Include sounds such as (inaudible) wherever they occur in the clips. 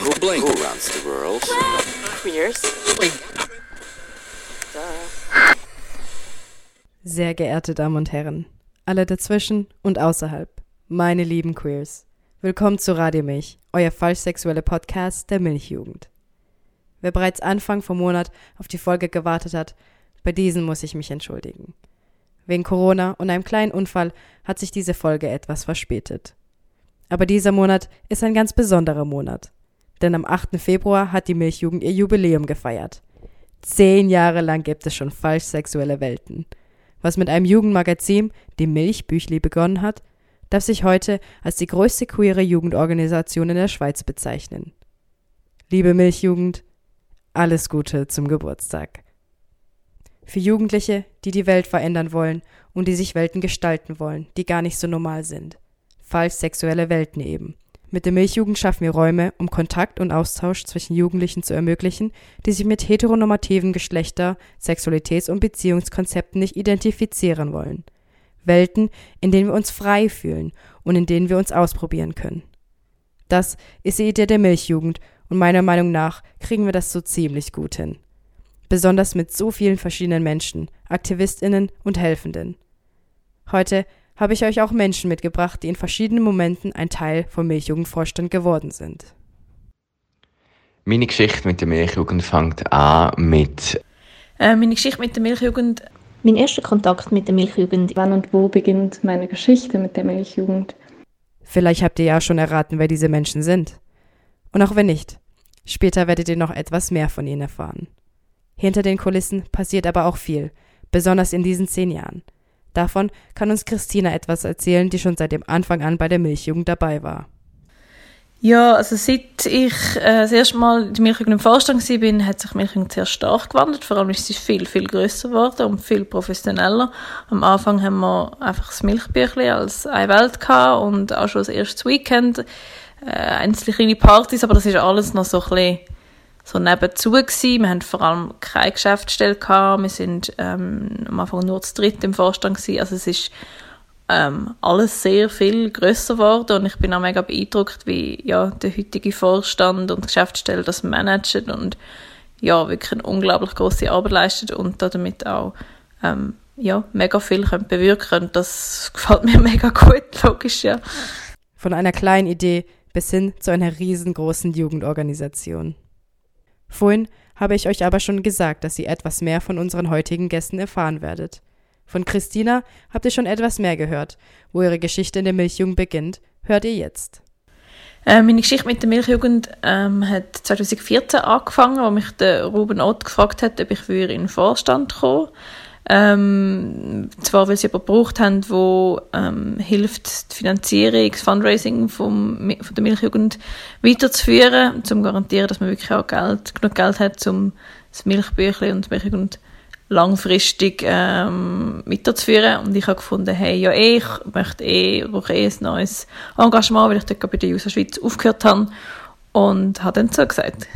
friend. Who, blink. Who runs the world? Queers. Sehr geehrte Damen und Herren, alle dazwischen und außerhalb, meine lieben Queers, willkommen zu Radio Milch, euer falsch sexuelle Podcast der Milchjugend. Wer bereits Anfang vom Monat auf die Folge gewartet hat, bei diesen muss ich mich entschuldigen. Wegen Corona und einem kleinen Unfall hat sich diese Folge etwas verspätet. Aber dieser Monat ist ein ganz besonderer Monat. Denn am 8. Februar hat die Milchjugend ihr Jubiläum gefeiert. Zehn Jahre lang gibt es schon falsch sexuelle Welten. Was mit einem Jugendmagazin, dem Milchbüchli, begonnen hat, darf sich heute als die größte queere Jugendorganisation in der Schweiz bezeichnen. Liebe Milchjugend, alles Gute zum Geburtstag. Für Jugendliche, die die Welt verändern wollen und die sich Welten gestalten wollen, die gar nicht so normal sind. Falsch sexuelle Welten eben. Mit der Milchjugend schaffen wir Räume, um Kontakt und Austausch zwischen Jugendlichen zu ermöglichen, die sich mit heteronormativen Geschlechter-, Sexualitäts- und Beziehungskonzepten nicht identifizieren wollen. Welten, in denen wir uns frei fühlen und in denen wir uns ausprobieren können. Das ist die Idee der Milchjugend und meiner Meinung nach kriegen wir das so ziemlich gut hin. Besonders mit so vielen verschiedenen Menschen, Aktivistinnen und Helfenden. Heute habe ich euch auch Menschen mitgebracht, die in verschiedenen Momenten ein Teil vom Milchjugendvorstand geworden sind. Meine Geschichte mit der Milchjugend fängt an mit. Äh, meine Geschichte mit der Milchjugend. Mein erster Kontakt mit der Milchjugend. Wann und wo beginnt meine Geschichte mit der Milchjugend? Vielleicht habt ihr ja schon erraten, wer diese Menschen sind. Und auch wenn nicht, später werdet ihr noch etwas mehr von ihnen erfahren. Hinter den Kulissen passiert aber auch viel, besonders in diesen zehn Jahren. Davon kann uns Christina etwas erzählen, die schon seit dem Anfang an bei der Milchjugend dabei war. Ja, also seit ich äh, das erste Mal die Milchjugend im Vorstand war, hat sich Milchjugend sehr stark gewandelt. Vor allem ist sie viel, viel grösser geworden und viel professioneller. Am Anfang haben wir einfach das Milchbüchlein als eine Welt gehabt und auch schon das erste Weekend äh, einzelne kleine Partys, aber das ist alles noch so ein bisschen so nebenzu gewesen. Wir haben vor allem keine Geschäftsstelle gehabt. Wir sind ähm, am Anfang nur zu dritt im Vorstand gewesen. Also es ist ähm, alles sehr viel grösser geworden und ich bin auch mega beeindruckt, wie ja der heutige Vorstand und Geschäftsstelle das managen und ja wirklich eine unglaublich große Arbeit leistet und damit auch ähm, ja mega viel können bewirken. Und das gefällt mir (laughs) mega gut, logisch ja. Von einer kleinen Idee bis hin zu einer riesengroßen Jugendorganisation. Vorhin habe ich euch aber schon gesagt, dass ihr etwas mehr von unseren heutigen Gästen erfahren werdet. Von Christina habt ihr schon etwas mehr gehört. Wo ihre Geschichte in der Milchjugend beginnt, hört ihr jetzt. Äh, meine Geschichte mit der Milchjugend ähm, hat 2014 angefangen, wo mich der Ruben Ott gefragt hat, ob ich in den Vorstand kommen ähm, zwar, weil sie jemanden gebraucht haben, der ähm, hilft, die Finanzierung, das Fundraising vom, von der Milchjugend weiterzuführen, um zu garantieren, dass man wirklich auch Geld, genug Geld hat, um das Milchbüchlein und die Milchjugend langfristig ähm, weiterzuführen. Und ich habe gefunden, hey, ja, ich möchte eh, brauche eh ein neues Engagement, weil ich dort bei der USA Schweiz aufgehört habe. Und habe dann so gesagt.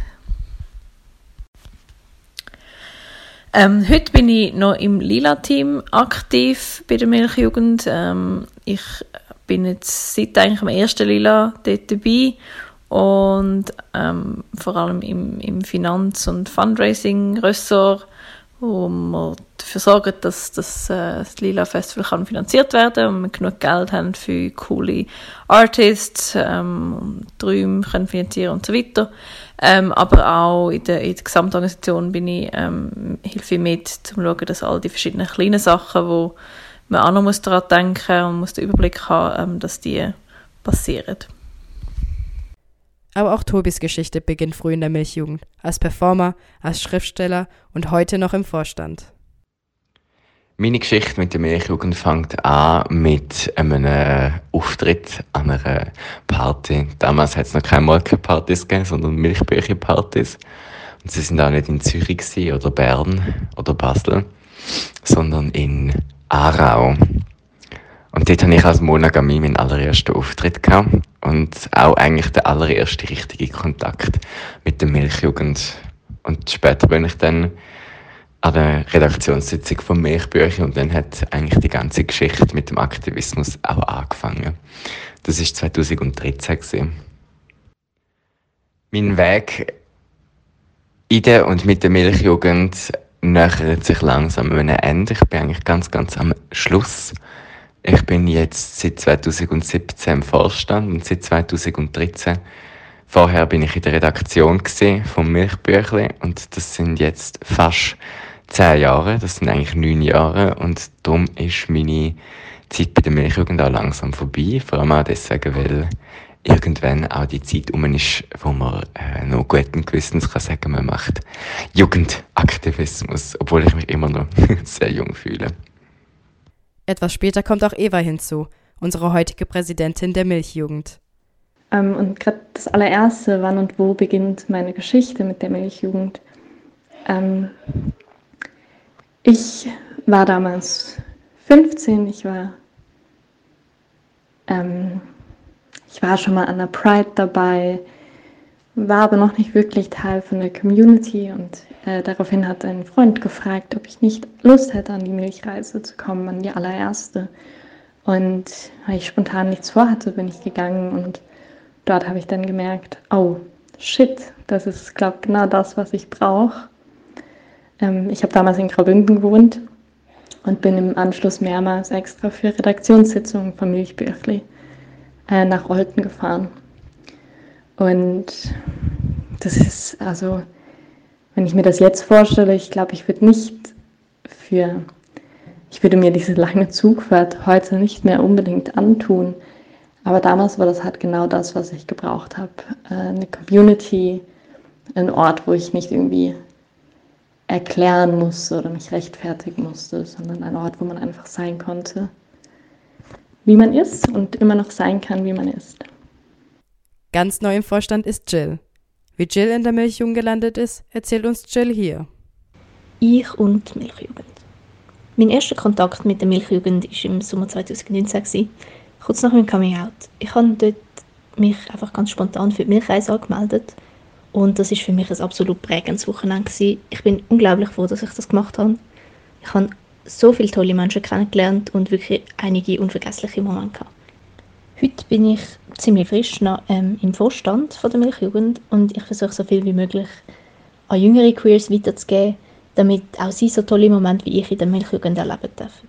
Ähm, heute bin ich noch im Lila-Team aktiv bei der Milchjugend. Ähm, ich bin jetzt seit eigentlich am ersten Lila dort dabei und ähm, vor allem im, im Finanz- und Fundraising-Ressort, wo wir dafür sorgen, dass, dass äh, das Lila Festival kann finanziert werden und wir genug Geld haben für coole Artists, ähm, Träume können finanzieren und so weiter. Ähm, aber auch in der, in der Gesamtorganisation bin ich, ähm, hilfe ich mit, um zu schauen, dass all die verschiedenen kleinen Sachen, wo man auch noch muss daran denken und muss den Überblick haben, ähm, dass die passieren. Aber auch Tobis Geschichte beginnt früh in der Milchjugend, als Performer, als Schriftsteller und heute noch im Vorstand. Meine Geschichte mit der Milchjugend fängt an mit einem Auftritt an einer Party. Damals hat es noch keine Molkenpartys gegeben, sondern Milchbücherpartys. Und sie sind auch nicht in Zürich oder Bern oder Basel, sondern in Aarau. Und dort hatte ich als Monogami meinen allerersten Auftritt gehabt und auch eigentlich der allererste richtige Kontakt mit der Milchjugend. Und später bin ich dann an der Redaktionssitzung von Milchbücher und dann hat eigentlich die ganze Geschichte mit dem Aktivismus auch angefangen. Das ist 2013 gewesen. Mein Weg in der und mit der Milchjugend nähert sich langsam einem Ende. Ich bin eigentlich ganz, ganz am Schluss. Ich bin jetzt seit 2017 im Vorstand und seit 2013 Vorher bin ich in der Redaktion vom Milchbüchli und das sind jetzt fast zehn Jahre, das sind eigentlich neun Jahre und darum ist meine Zeit bei der Milchjugend auch langsam vorbei, vor allem auch deswegen, weil irgendwann auch die Zeit um ist, wo man äh, noch guten Gewissens kann sagen, man macht Jugendaktivismus, obwohl ich mich immer noch (laughs) sehr jung fühle. Etwas später kommt auch Eva hinzu, unsere heutige Präsidentin der Milchjugend. Ähm, und gerade das allererste, wann und wo beginnt meine Geschichte mit der Milchjugend. Ähm, ich war damals 15, ich war ähm, ich war schon mal an der Pride dabei, war aber noch nicht wirklich Teil von der Community und äh, daraufhin hat ein Freund gefragt, ob ich nicht Lust hätte, an die Milchreise zu kommen, an die allererste. Und weil ich spontan nichts vorhatte, bin ich gegangen und dort habe ich dann gemerkt, oh, shit, das ist, glaube ich, genau das, was ich brauche. Ähm, ich habe damals in Graubünden gewohnt und bin im Anschluss mehrmals extra für Redaktionssitzungen von Milchbüchli äh, nach Olten gefahren. Und das ist also, wenn ich mir das jetzt vorstelle, ich glaube, ich würde nicht für, ich würde mir diese lange Zugfahrt heute nicht mehr unbedingt antun. Aber damals war das halt genau das, was ich gebraucht habe. Äh, eine Community, ein Ort, wo ich nicht irgendwie erklären musste oder mich rechtfertigen musste, sondern ein Ort, wo man einfach sein konnte wie man ist und immer noch sein kann, wie man ist. Ganz neu im Vorstand ist Jill. Wie Jill in der Milchjugend gelandet ist, erzählt uns Jill hier. Ich und Milchjugend. Mein erster Kontakt mit der Milchjugend war im Sommer 2019, kurz nach meinem Coming Out. Ich habe dort mich einfach ganz spontan für die Milchreise angemeldet und das ist für mich ein absolut prägendes Wochenende. Ich bin unglaublich froh, dass ich das gemacht habe. Ich habe so viele tolle Menschen kennengelernt und wirklich einige unvergessliche Momente gehabt. Heute bin ich ziemlich frisch noch, ähm, im Vorstand von der Milchjugend und ich versuche so viel wie möglich an jüngere Queers weiterzugeben, damit auch sie so tolle Momente wie ich in der Milchjugend erleben dürfen.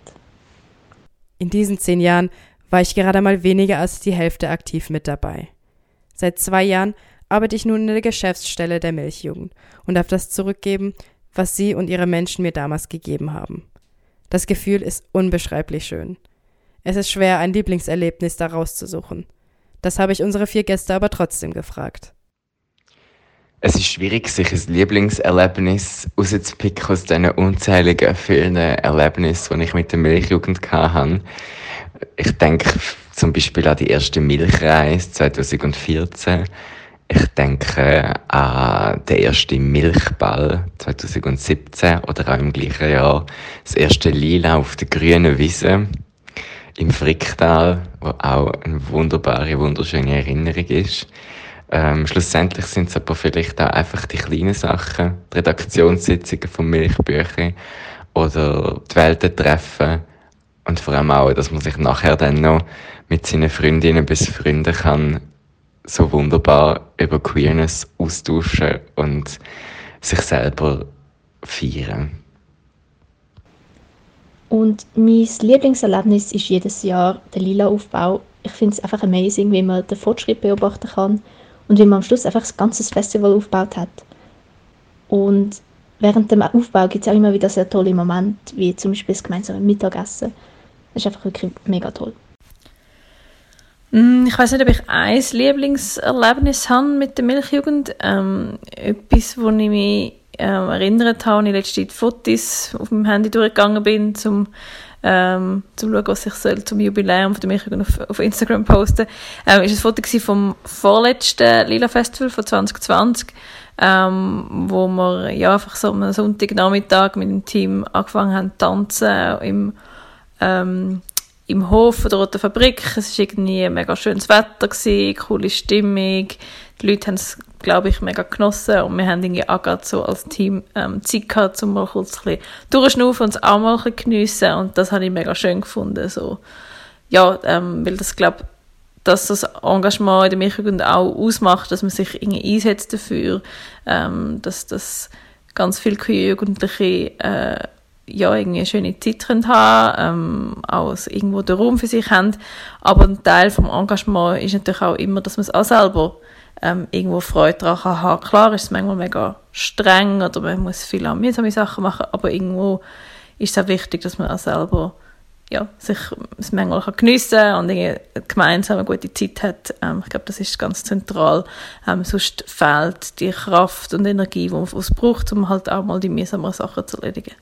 In diesen zehn Jahren war ich gerade mal weniger als die Hälfte aktiv mit dabei. Seit zwei Jahren arbeite ich nun in der Geschäftsstelle der Milchjugend und darf das zurückgeben, was Sie und Ihre Menschen mir damals gegeben haben. Das Gefühl ist unbeschreiblich schön. Es ist schwer, ein Lieblingserlebnis daraus zu suchen. Das habe ich unsere vier Gäste aber trotzdem gefragt. Es ist schwierig, sich ein Lieblingserlebnis rauszupicken aus diesen unzähligen vielen Erlebnissen, die ich mit der Milchjugend hatte. Ich denke zum Beispiel an die erste Milchreise 2014 ich denke an den ersten Milchball 2017 oder auch im gleichen Jahr das erste Lila auf der grünen Wiese im Fricktal, wo auch eine wunderbare, wunderschöne Erinnerung ist. Ähm, schlussendlich sind es aber vielleicht auch einfach die kleinen Sachen, die Redaktionssitzungen von Milchbüchern oder die Weltentreffen und vor allem auch, dass man sich nachher dann noch mit seinen Freundinnen bis Freunden kann so wunderbar über Queerness austauschen und sich selber feiern. Und mein Lieblingserlebnis ist jedes Jahr der Lila-Aufbau. Ich finde es einfach amazing, wie man den Fortschritt beobachten kann und wie man am Schluss einfach das ganze Festival aufgebaut hat. Und während dem Aufbau gibt es auch immer wieder sehr tolle Momente, wie zum Beispiel das gemeinsame Mittagessen. Das ist einfach wirklich mega toll. Mm, ich weiß nicht, ob ich ein Lieblingserlebnis habe mit der Milchjugend. Ähm, etwas, wo ich mich ähm, erinnert habe, als ich letztens Fotos auf meinem Handy durchgegangen bin, um ähm, zum schauen, was ich soll zum Jubiläum von der Milchjugend auf, auf Instagram posten. Ähm, ist ein Foto vom vorletzten Lila Festival von 2020, ähm, wo wir ja einfach so am Sonntagnachmittag mit dem Team angefangen haben zu tanzen im ähm, im Hof der Fabrik. Es war irgendwie mega schönes Wetter, gewesen, coole Stimmung. Die Leute haben es, glaube ich, mega genossen und wir haben irgendwie auch gerade so als Team ähm, Zeit gehabt, um mal kurz ein bisschen durchschnaufen und es auch mal ein geniessen und das habe ich mega schön gefunden. So. Ja, ähm, weil das, glaube dass das Engagement in der Milchjugend auch ausmacht, dass man sich irgendwie einsetzt dafür, ähm, dass das ganz viele Jugendliche äh, ja, irgendwie eine schöne Zeit haben, ähm, auch irgendwo den Raum für sich haben. Aber ein Teil vom Engagement ist natürlich auch immer, dass man es auch selber ähm, irgendwo Freude daran haben. Klar ist es manchmal mega streng oder man muss viele mühsame Sachen machen, aber irgendwo ist es auch wichtig, dass man auch selber ja, sich es manchmal geniessen kann und gemeinsam eine gute Zeit hat. Ähm, ich glaube, das ist ganz zentral. Ähm, sonst fehlt die Kraft und Energie, die es braucht, um halt auch mal die mühsamen Sachen zu erledigen.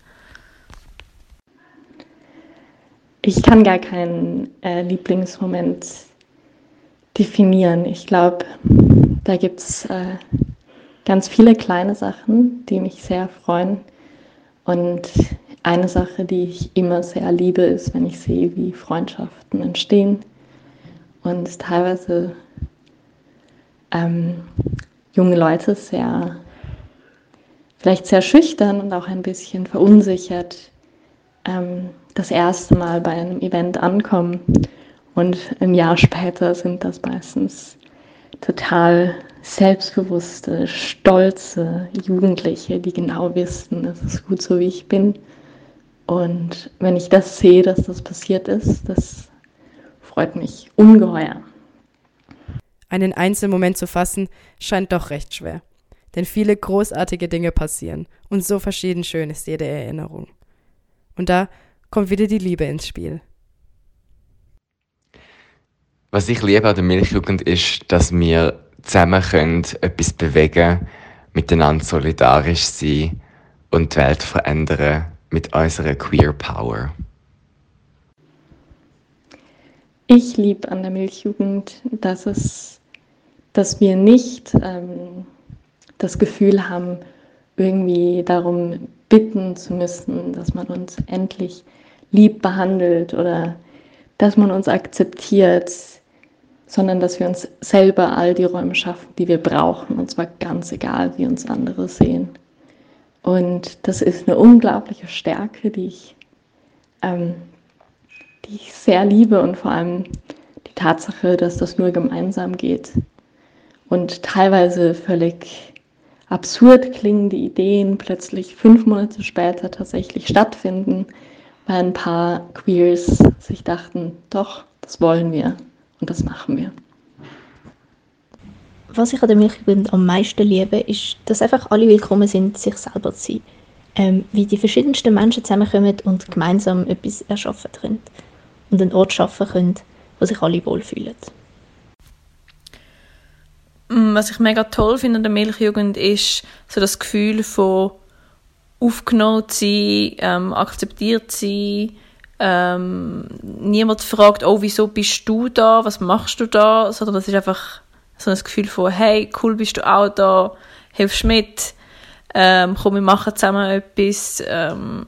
Ich kann gar keinen äh, Lieblingsmoment definieren. Ich glaube, da gibt es äh, ganz viele kleine Sachen, die mich sehr freuen. Und eine Sache, die ich immer sehr liebe, ist, wenn ich sehe, wie Freundschaften entstehen und teilweise ähm, junge Leute sehr, vielleicht sehr schüchtern und auch ein bisschen verunsichert ähm, das erste Mal bei einem Event ankommen und ein Jahr später sind das meistens total selbstbewusste, stolze Jugendliche, die genau wissen, es ist gut so, wie ich bin. Und wenn ich das sehe, dass das passiert ist, das freut mich ungeheuer. Einen Einzelmoment zu fassen, scheint doch recht schwer. Denn viele großartige Dinge passieren und so verschieden schön ist jede Erinnerung. Und da kommt wieder die Liebe ins Spiel. Was ich liebe an der Milchjugend ist, dass wir zusammen können etwas bewegen, miteinander solidarisch sein und die Welt verändern mit unserer Queer Power. Ich liebe an der Milchjugend, dass es, dass wir nicht ähm, das Gefühl haben, irgendwie darum bitten zu müssen, dass man uns endlich lieb behandelt oder dass man uns akzeptiert, sondern dass wir uns selber all die Räume schaffen, die wir brauchen, und zwar ganz egal, wie uns andere sehen. Und das ist eine unglaubliche Stärke, die ich, ähm, die ich sehr liebe und vor allem die Tatsache, dass das nur gemeinsam geht. Und teilweise völlig absurd klingende Ideen plötzlich fünf Monate später tatsächlich stattfinden, weil ein paar Queers sich dachten, doch, das wollen wir und das machen wir. Was ich an der Milchjugend am meisten liebe, ist, dass einfach alle willkommen sind, sich selber zu sein. Ähm, wie die verschiedensten Menschen zusammenkommen und gemeinsam etwas erschaffen können. Und einen Ort schaffen können, wo sich alle wohlfühlen. Mm, was ich mega toll finde an der Milchjugend ist so das Gefühl von aufgenommen zu sein, ähm, akzeptiert zu sein. Ähm, niemand fragt, oh, wieso bist du da, was machst du da, sondern das ist einfach so ein Gefühl von, hey, cool bist du auch da, hilfst mit, ähm, komm, wir machen zusammen etwas, ähm,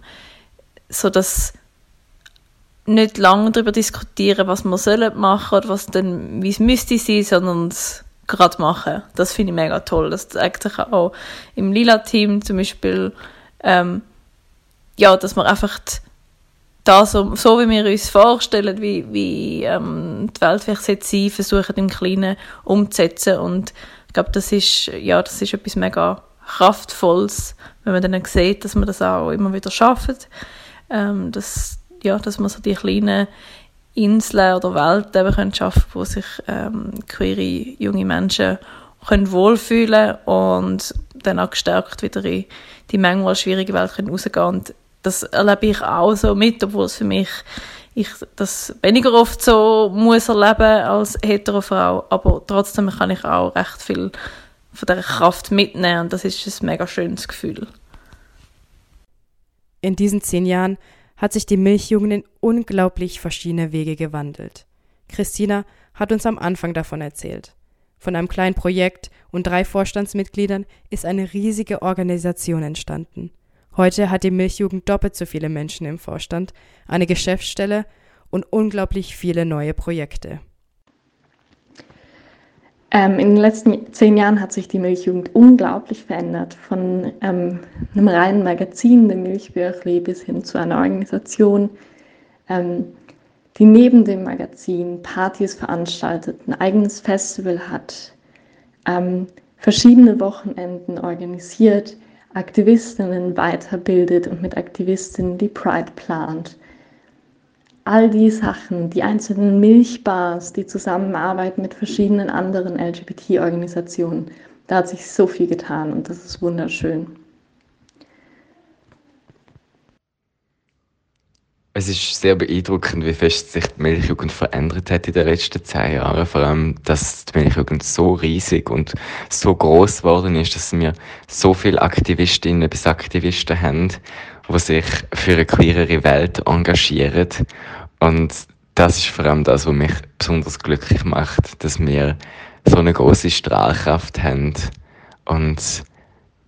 so dass nicht lange darüber diskutieren, was wir sollen machen oder was dann, wie es müsste sein, sondern gerade machen. Das finde ich mega toll. Das zeigt sich auch im Lila-Team zum Beispiel, ähm, ja, dass man einfach da so, so wie wir uns vorstellen, wie, wie ähm, die Welt vielleicht sein sollte, versuchen im Kleinen umzusetzen und ich glaube, das ist, ja, das ist etwas mega kraftvolles, wenn man dann sieht, dass man das auch immer wieder schafft, ähm, dass, ja, dass man so die kleinen Inseln oder Welten eben können schaffen wo sich ähm, queere junge Menschen können wohlfühlen und dann auch gestärkt wieder in die manchmal schwierige Welt können rausgehen und das erlebe ich auch so mit, obwohl es für mich ich das weniger oft so muss erleben als hetero Frau, aber trotzdem kann ich auch recht viel von dieser Kraft mitnehmen und das ist ein mega schönes Gefühl. In diesen zehn Jahren hat sich die Milchjugend in unglaublich verschiedene Wege gewandelt. Christina hat uns am Anfang davon erzählt. Von einem kleinen Projekt und drei Vorstandsmitgliedern ist eine riesige Organisation entstanden. Heute hat die Milchjugend doppelt so viele Menschen im Vorstand, eine Geschäftsstelle und unglaublich viele neue Projekte. Ähm, in den letzten zehn Jahren hat sich die Milchjugend unglaublich verändert. Von ähm, einem reinen Magazin, dem Milchbüchli, bis hin zu einer Organisation, ähm, die neben dem Magazin Partys veranstaltet, ein eigenes Festival hat, ähm, verschiedene Wochenenden organisiert, Aktivistinnen weiterbildet und mit Aktivistinnen die Pride plant. All die Sachen, die einzelnen Milchbars, die Zusammenarbeit mit verschiedenen anderen LGBT-Organisationen, da hat sich so viel getan und das ist wunderschön. Es ist sehr beeindruckend, wie fest sich die Milchjugend verändert hat in den letzten zehn Jahren. Vor allem, dass die Milchjugend so riesig und so groß geworden ist, dass wir so viele Aktivistinnen bis Aktivisten haben, die sich für eine queere Welt engagieren. Und das ist vor allem das, was mich besonders glücklich macht, dass wir so eine große Strahlkraft haben und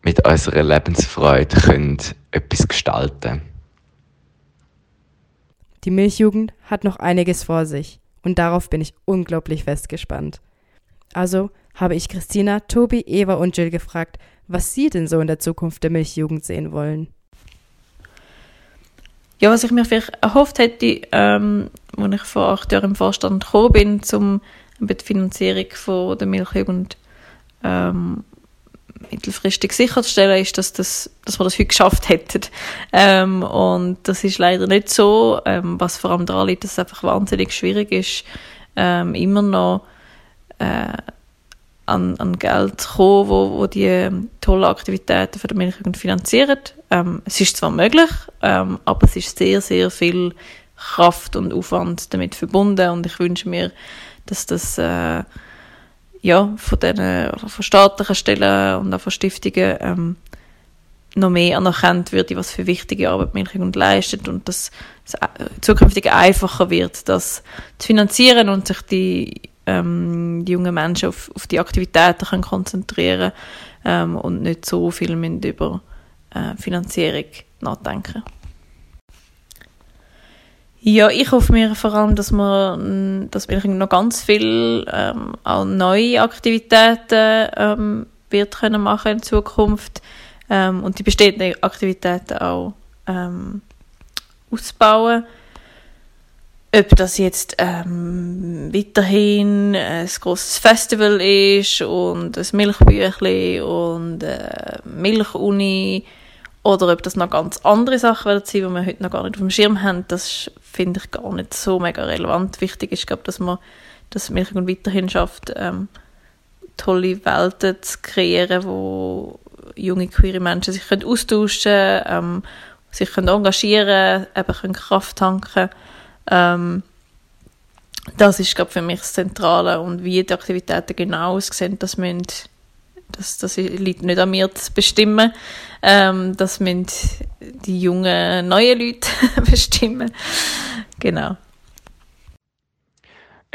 mit unserer Lebensfreude können etwas gestalten. Die Milchjugend hat noch einiges vor sich und darauf bin ich unglaublich festgespannt. Also habe ich Christina, Tobi, Eva und Jill gefragt, was sie denn so in der Zukunft der Milchjugend sehen wollen. Ja, was ich mir vielleicht erhofft hätte, ähm, als ich vor acht Jahren im Vorstand gekommen bin, um die Finanzierung von der Milchjugend ähm, mittelfristig sicherzustellen, ist, dass, das, dass wir das heute geschafft hätten. Ähm, und das ist leider nicht so, ähm, was vor allem daran liegt, dass es einfach wahnsinnig schwierig ist, ähm, immer noch äh, an, an Geld kommen, wo, wo die ähm, tollen Aktivitäten für die Milchjugend finanzieren. Ähm, es ist zwar möglich, ähm, aber es ist sehr, sehr viel Kraft und Aufwand damit verbunden und ich wünsche mir, dass das äh, ja, von, den, von staatlichen Stellen und auch von Stiftungen ähm, noch mehr anerkannt wird, was für wichtige Arbeit Milchjugend leistet und dass es äh, zukünftig einfacher wird, das zu finanzieren und sich die, ähm, die jungen Menschen auf, auf die Aktivitäten können konzentrieren ähm, und nicht so viel über äh, Finanzierung nachdenken. Ja, ich hoffe mir vor allem, dass wir, dass wir noch ganz viel ähm, auch neue Aktivitäten ähm, wird können machen in Zukunft ähm, und die bestehenden Aktivitäten auch ähm, ausbauen. Ob das jetzt ähm, weiterhin ein großes Festival ist und ein Milchbüchli und eine Milchuni oder ob das noch ganz andere Sachen werden sein, die wir heute noch gar nicht auf dem Schirm haben, das finde ich gar nicht so mega relevant. Wichtig ist, glaube dass man das Milchjugend weiterhin schafft, ähm, tolle Welten zu kreieren, wo junge queere Menschen sich können austauschen können, ähm, sich können engagieren eben können Kraft tanken ähm, das ist, glaube für mich das Zentrale. Und wie die Aktivitäten genau aussehen, das müssen das, das liegt nicht an mir zu bestimmen. Ähm, das müssen die jungen, neuen Leute (laughs) bestimmen. Genau.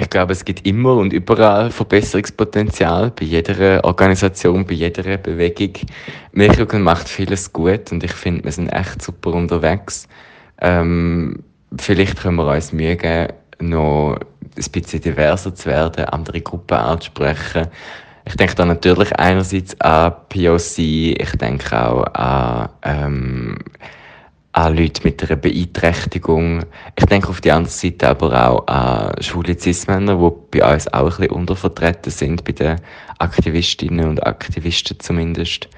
Ich glaube, es gibt immer und überall Verbesserungspotenzial bei jeder Organisation, bei jeder Bewegung. Milchjugend macht vieles gut und ich finde, wir sind echt super unterwegs. Ähm, vielleicht können wir uns Mühe geben, noch ein bisschen diverser zu werden, andere Gruppen anzusprechen, ich denke da natürlich einerseits an POC, ich denke auch an, ähm, an Leute mit einer Beeinträchtigung. Ich denke auf die andere Seite aber auch an schwule Cis-Männer, die bei uns auch ein bisschen untervertreten sind, bei den Aktivistinnen und Aktivisten zumindest.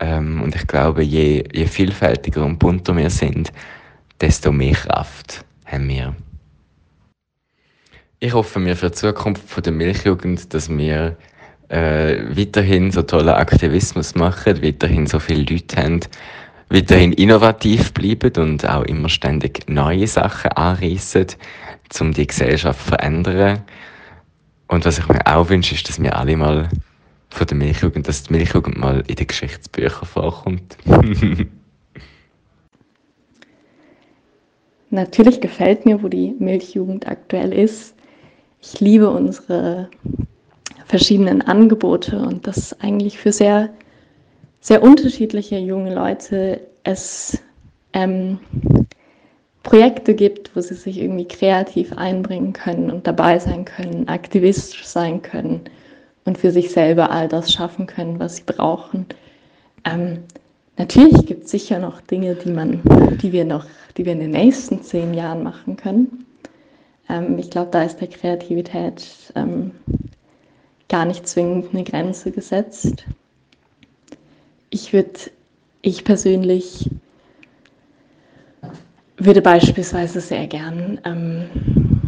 Ähm, und ich glaube, je, je vielfältiger und bunter wir sind, desto mehr Kraft haben wir. Ich hoffe mir für die Zukunft der Milchjugend, dass wir äh, weiterhin so tollen Aktivismus machen, weiterhin so viele Leute haben, weiterhin innovativ bleiben und auch immer ständig neue Sachen anreißen, um die Gesellschaft zu verändern. Und was ich mir auch wünsche, ist, dass wir alle mal von der Milchjugend, dass die Milchjugend mal in den Geschichtsbüchern vorkommt. (laughs) Natürlich gefällt mir, wo die Milchjugend aktuell ist. Ich liebe unsere verschiedenen Angebote und dass eigentlich für sehr, sehr unterschiedliche junge Leute es ähm, Projekte gibt, wo sie sich irgendwie kreativ einbringen können und dabei sein können, aktivistisch sein können und für sich selber all das schaffen können, was sie brauchen. Ähm, natürlich gibt es sicher noch Dinge, die man, die wir noch, die wir in den nächsten zehn Jahren machen können. Ähm, ich glaube, da ist der Kreativität ähm, gar nicht zwingend eine Grenze gesetzt. Ich würde, ich persönlich würde beispielsweise sehr gern ähm,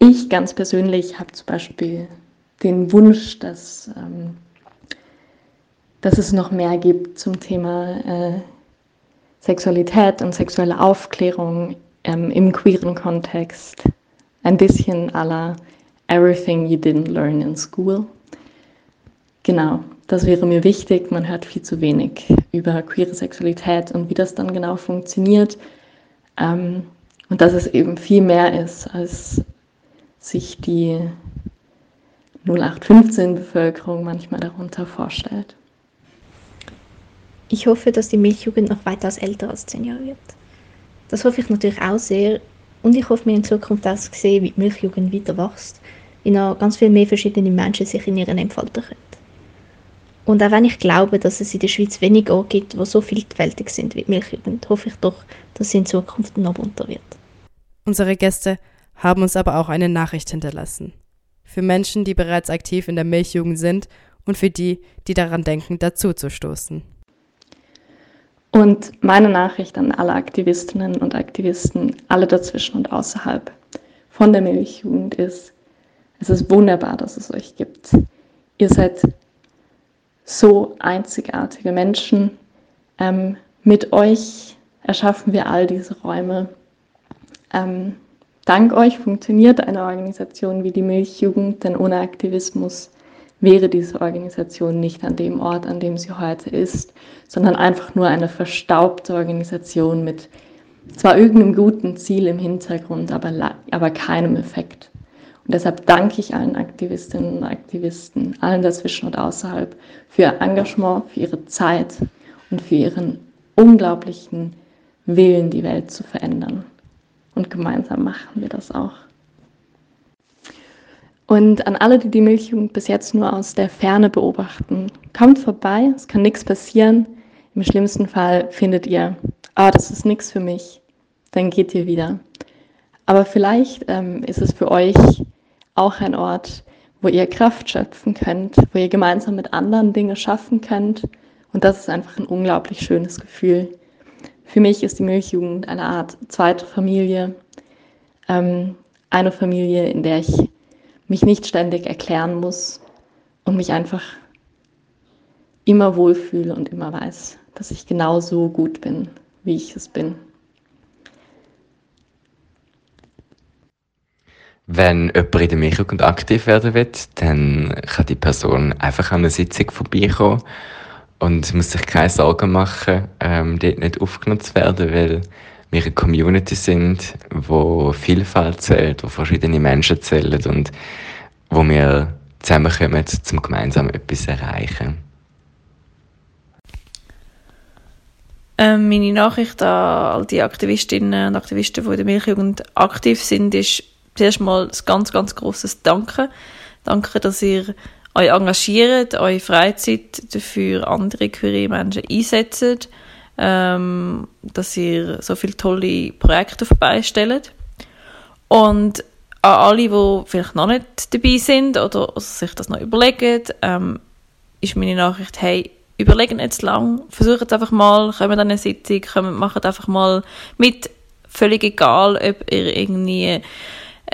ich ganz persönlich habe zum Beispiel den Wunsch, dass, ähm, dass es noch mehr gibt zum Thema äh, Sexualität und sexuelle Aufklärung ähm, im queeren Kontext. Ein bisschen aller Everything You Didn't Learn in School. Genau, das wäre mir wichtig. Man hört viel zu wenig über queere Sexualität und wie das dann genau funktioniert. Ähm, und dass es eben viel mehr ist, als sich die 0815-Bevölkerung manchmal darunter vorstellt. Ich hoffe, dass die Milchjugend noch weitaus älter als zehn Jahre wird. Das hoffe ich natürlich auch sehr. Und ich hoffe mir in Zukunft auch zu sehen, wie die Milchjugend weiter wächst, wie noch ganz viel mehr verschiedene Menschen sich in ihren entfalten können. Und auch wenn ich glaube, dass es in der Schweiz wenig Orte gibt, die so vielfältig sind wie die Milchjugend, hoffe ich doch, dass sie in Zukunft noch bunter wird. Unsere Gäste haben uns aber auch eine Nachricht hinterlassen. Für Menschen, die bereits aktiv in der Milchjugend sind und für die, die daran denken, dazuzustoßen. Und meine Nachricht an alle Aktivistinnen und Aktivisten, alle dazwischen und außerhalb von der Milchjugend ist, es ist wunderbar, dass es euch gibt. Ihr seid so einzigartige Menschen. Ähm, mit euch erschaffen wir all diese Räume. Ähm, dank euch funktioniert eine Organisation wie die Milchjugend, denn ohne Aktivismus wäre diese Organisation nicht an dem Ort, an dem sie heute ist, sondern einfach nur eine verstaubte Organisation mit zwar irgendeinem guten Ziel im Hintergrund, aber, aber keinem Effekt. Und deshalb danke ich allen Aktivistinnen und Aktivisten, allen dazwischen und außerhalb, für ihr Engagement, für ihre Zeit und für ihren unglaublichen Willen, die Welt zu verändern. Und gemeinsam machen wir das auch. Und an alle, die die Milchjugend bis jetzt nur aus der Ferne beobachten, kommt vorbei, es kann nichts passieren. Im schlimmsten Fall findet ihr, ah, das ist nichts für mich, dann geht ihr wieder. Aber vielleicht ähm, ist es für euch auch ein Ort, wo ihr Kraft schöpfen könnt, wo ihr gemeinsam mit anderen Dinge schaffen könnt. Und das ist einfach ein unglaublich schönes Gefühl. Für mich ist die Milchjugend eine Art zweite Familie. Ähm, eine Familie, in der ich mich nicht ständig erklären muss und mich einfach immer wohlfühle und immer weiß, dass ich genau so gut bin, wie ich es bin. Wenn jemand in der Milchjugend aktiv werden will, dann kann die Person einfach an eine Sitzung vorbeikommen und muss sich keine Sorgen machen, ähm, dort nicht aufgenommen zu werden, weil wir eine Community sind, wo Vielfalt zählt, wo verschiedene Menschen zählen und wo wir zusammenkommen, um gemeinsam etwas zu erreichen. Ähm, meine Nachricht an all die Aktivistinnen und Aktivisten, die in der Milchjugend aktiv sind, ist zuerst mal ein ganz, ganz grosses Danke. Danke, dass ihr euch engagiert, eure Freizeit für andere queere Menschen einsetzt ähm, dass ihr so viele tolle Projekte vorbeistellt. Und an alle, die vielleicht noch nicht dabei sind oder sich das noch überlegen, ähm, ist meine Nachricht, hey, überlegen jetzt lang, versucht es einfach mal, kommt an eine Sitzung, kommt, macht einfach mal mit, völlig egal, ob ihr irgendwie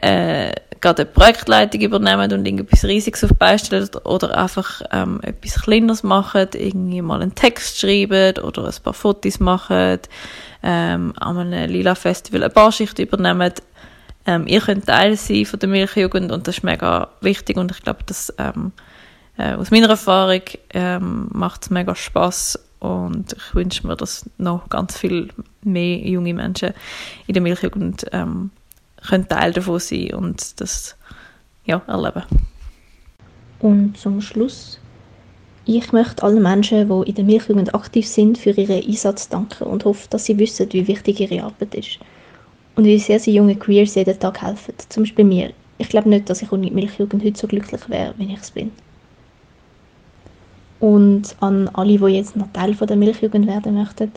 äh, gerade eine Projektleitung übernehmen und irgendetwas Riesiges auf beistellen oder einfach ähm, etwas Kleineres machen, irgendwie mal einen Text schreiben oder ein paar Fotos machen, ähm, an einem Lila Festival eine Barschicht übernehmen. Ähm, ihr könnt Teil sein von der Milchjugend und das ist mega wichtig und ich glaube, dass ähm, äh, aus meiner Erfahrung ähm, macht es mega Spaß und ich wünsche mir, dass noch ganz viel mehr junge Menschen in der Milchjugend ähm, können Teil davon sein und das ja, erleben. Und zum Schluss, ich möchte allen Menschen, die in der Milchjugend aktiv sind, für ihren Einsatz danken und hoffe, dass sie wissen, wie wichtig ihre Arbeit ist. Und wie sehr sie junge Queers jeden Tag helfen. Zum Beispiel mir. Ich glaube nicht, dass ich ohne die Milchjugend heute so glücklich wäre, wie ich es bin. Und an alle, die jetzt noch Teil der Milchjugend werden möchten,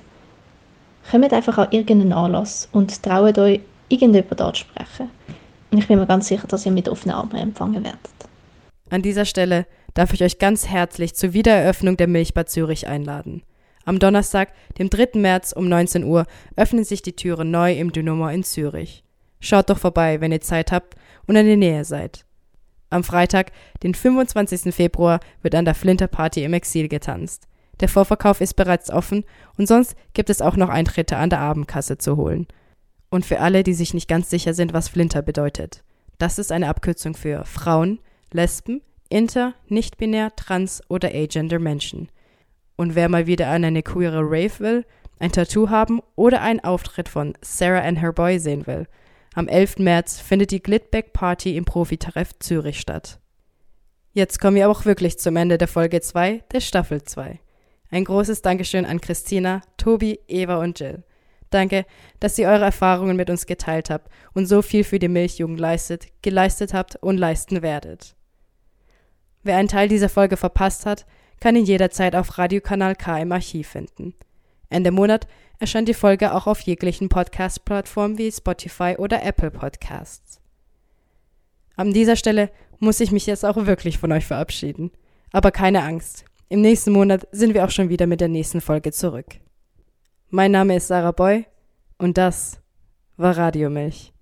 kommt einfach an irgendeinen Anlass und traut euch, irgendjemand anzusprechen. Und ich bin mir ganz sicher, dass ihr mit offenen Armen empfangen werdet. An dieser Stelle darf ich euch ganz herzlich zur Wiedereröffnung der Milchbad Zürich einladen. Am Donnerstag, dem 3. März um 19 Uhr, öffnen sich die Türen neu im Dynamo in Zürich. Schaut doch vorbei, wenn ihr Zeit habt und in der Nähe seid. Am Freitag, den 25. Februar, wird an der Flinter Party im Exil getanzt. Der Vorverkauf ist bereits offen und sonst gibt es auch noch Eintritte an der Abendkasse zu holen. Und für alle, die sich nicht ganz sicher sind, was Flinter bedeutet. Das ist eine Abkürzung für Frauen, Lesben, Inter, nicht-binär, trans oder agender Menschen. Und wer mal wieder an eine queere Rave will, ein Tattoo haben oder einen Auftritt von Sarah and her Boy sehen will, am 11. März findet die Glitback Party im Profitreff Zürich statt. Jetzt kommen wir auch wirklich zum Ende der Folge 2 der Staffel 2. Ein großes Dankeschön an Christina, Tobi, Eva und Jill. Danke, dass ihr eure Erfahrungen mit uns geteilt habt und so viel für die Milchjugend leistet, geleistet habt und leisten werdet. Wer einen Teil dieser Folge verpasst hat, kann ihn jederzeit auf Radiokanal K im Archiv finden. Ende Monat erscheint die Folge auch auf jeglichen Podcast-Plattformen wie Spotify oder Apple Podcasts. An dieser Stelle muss ich mich jetzt auch wirklich von euch verabschieden. Aber keine Angst, im nächsten Monat sind wir auch schon wieder mit der nächsten Folge zurück. Mein Name ist Sarah Boy und das war Radiomilch.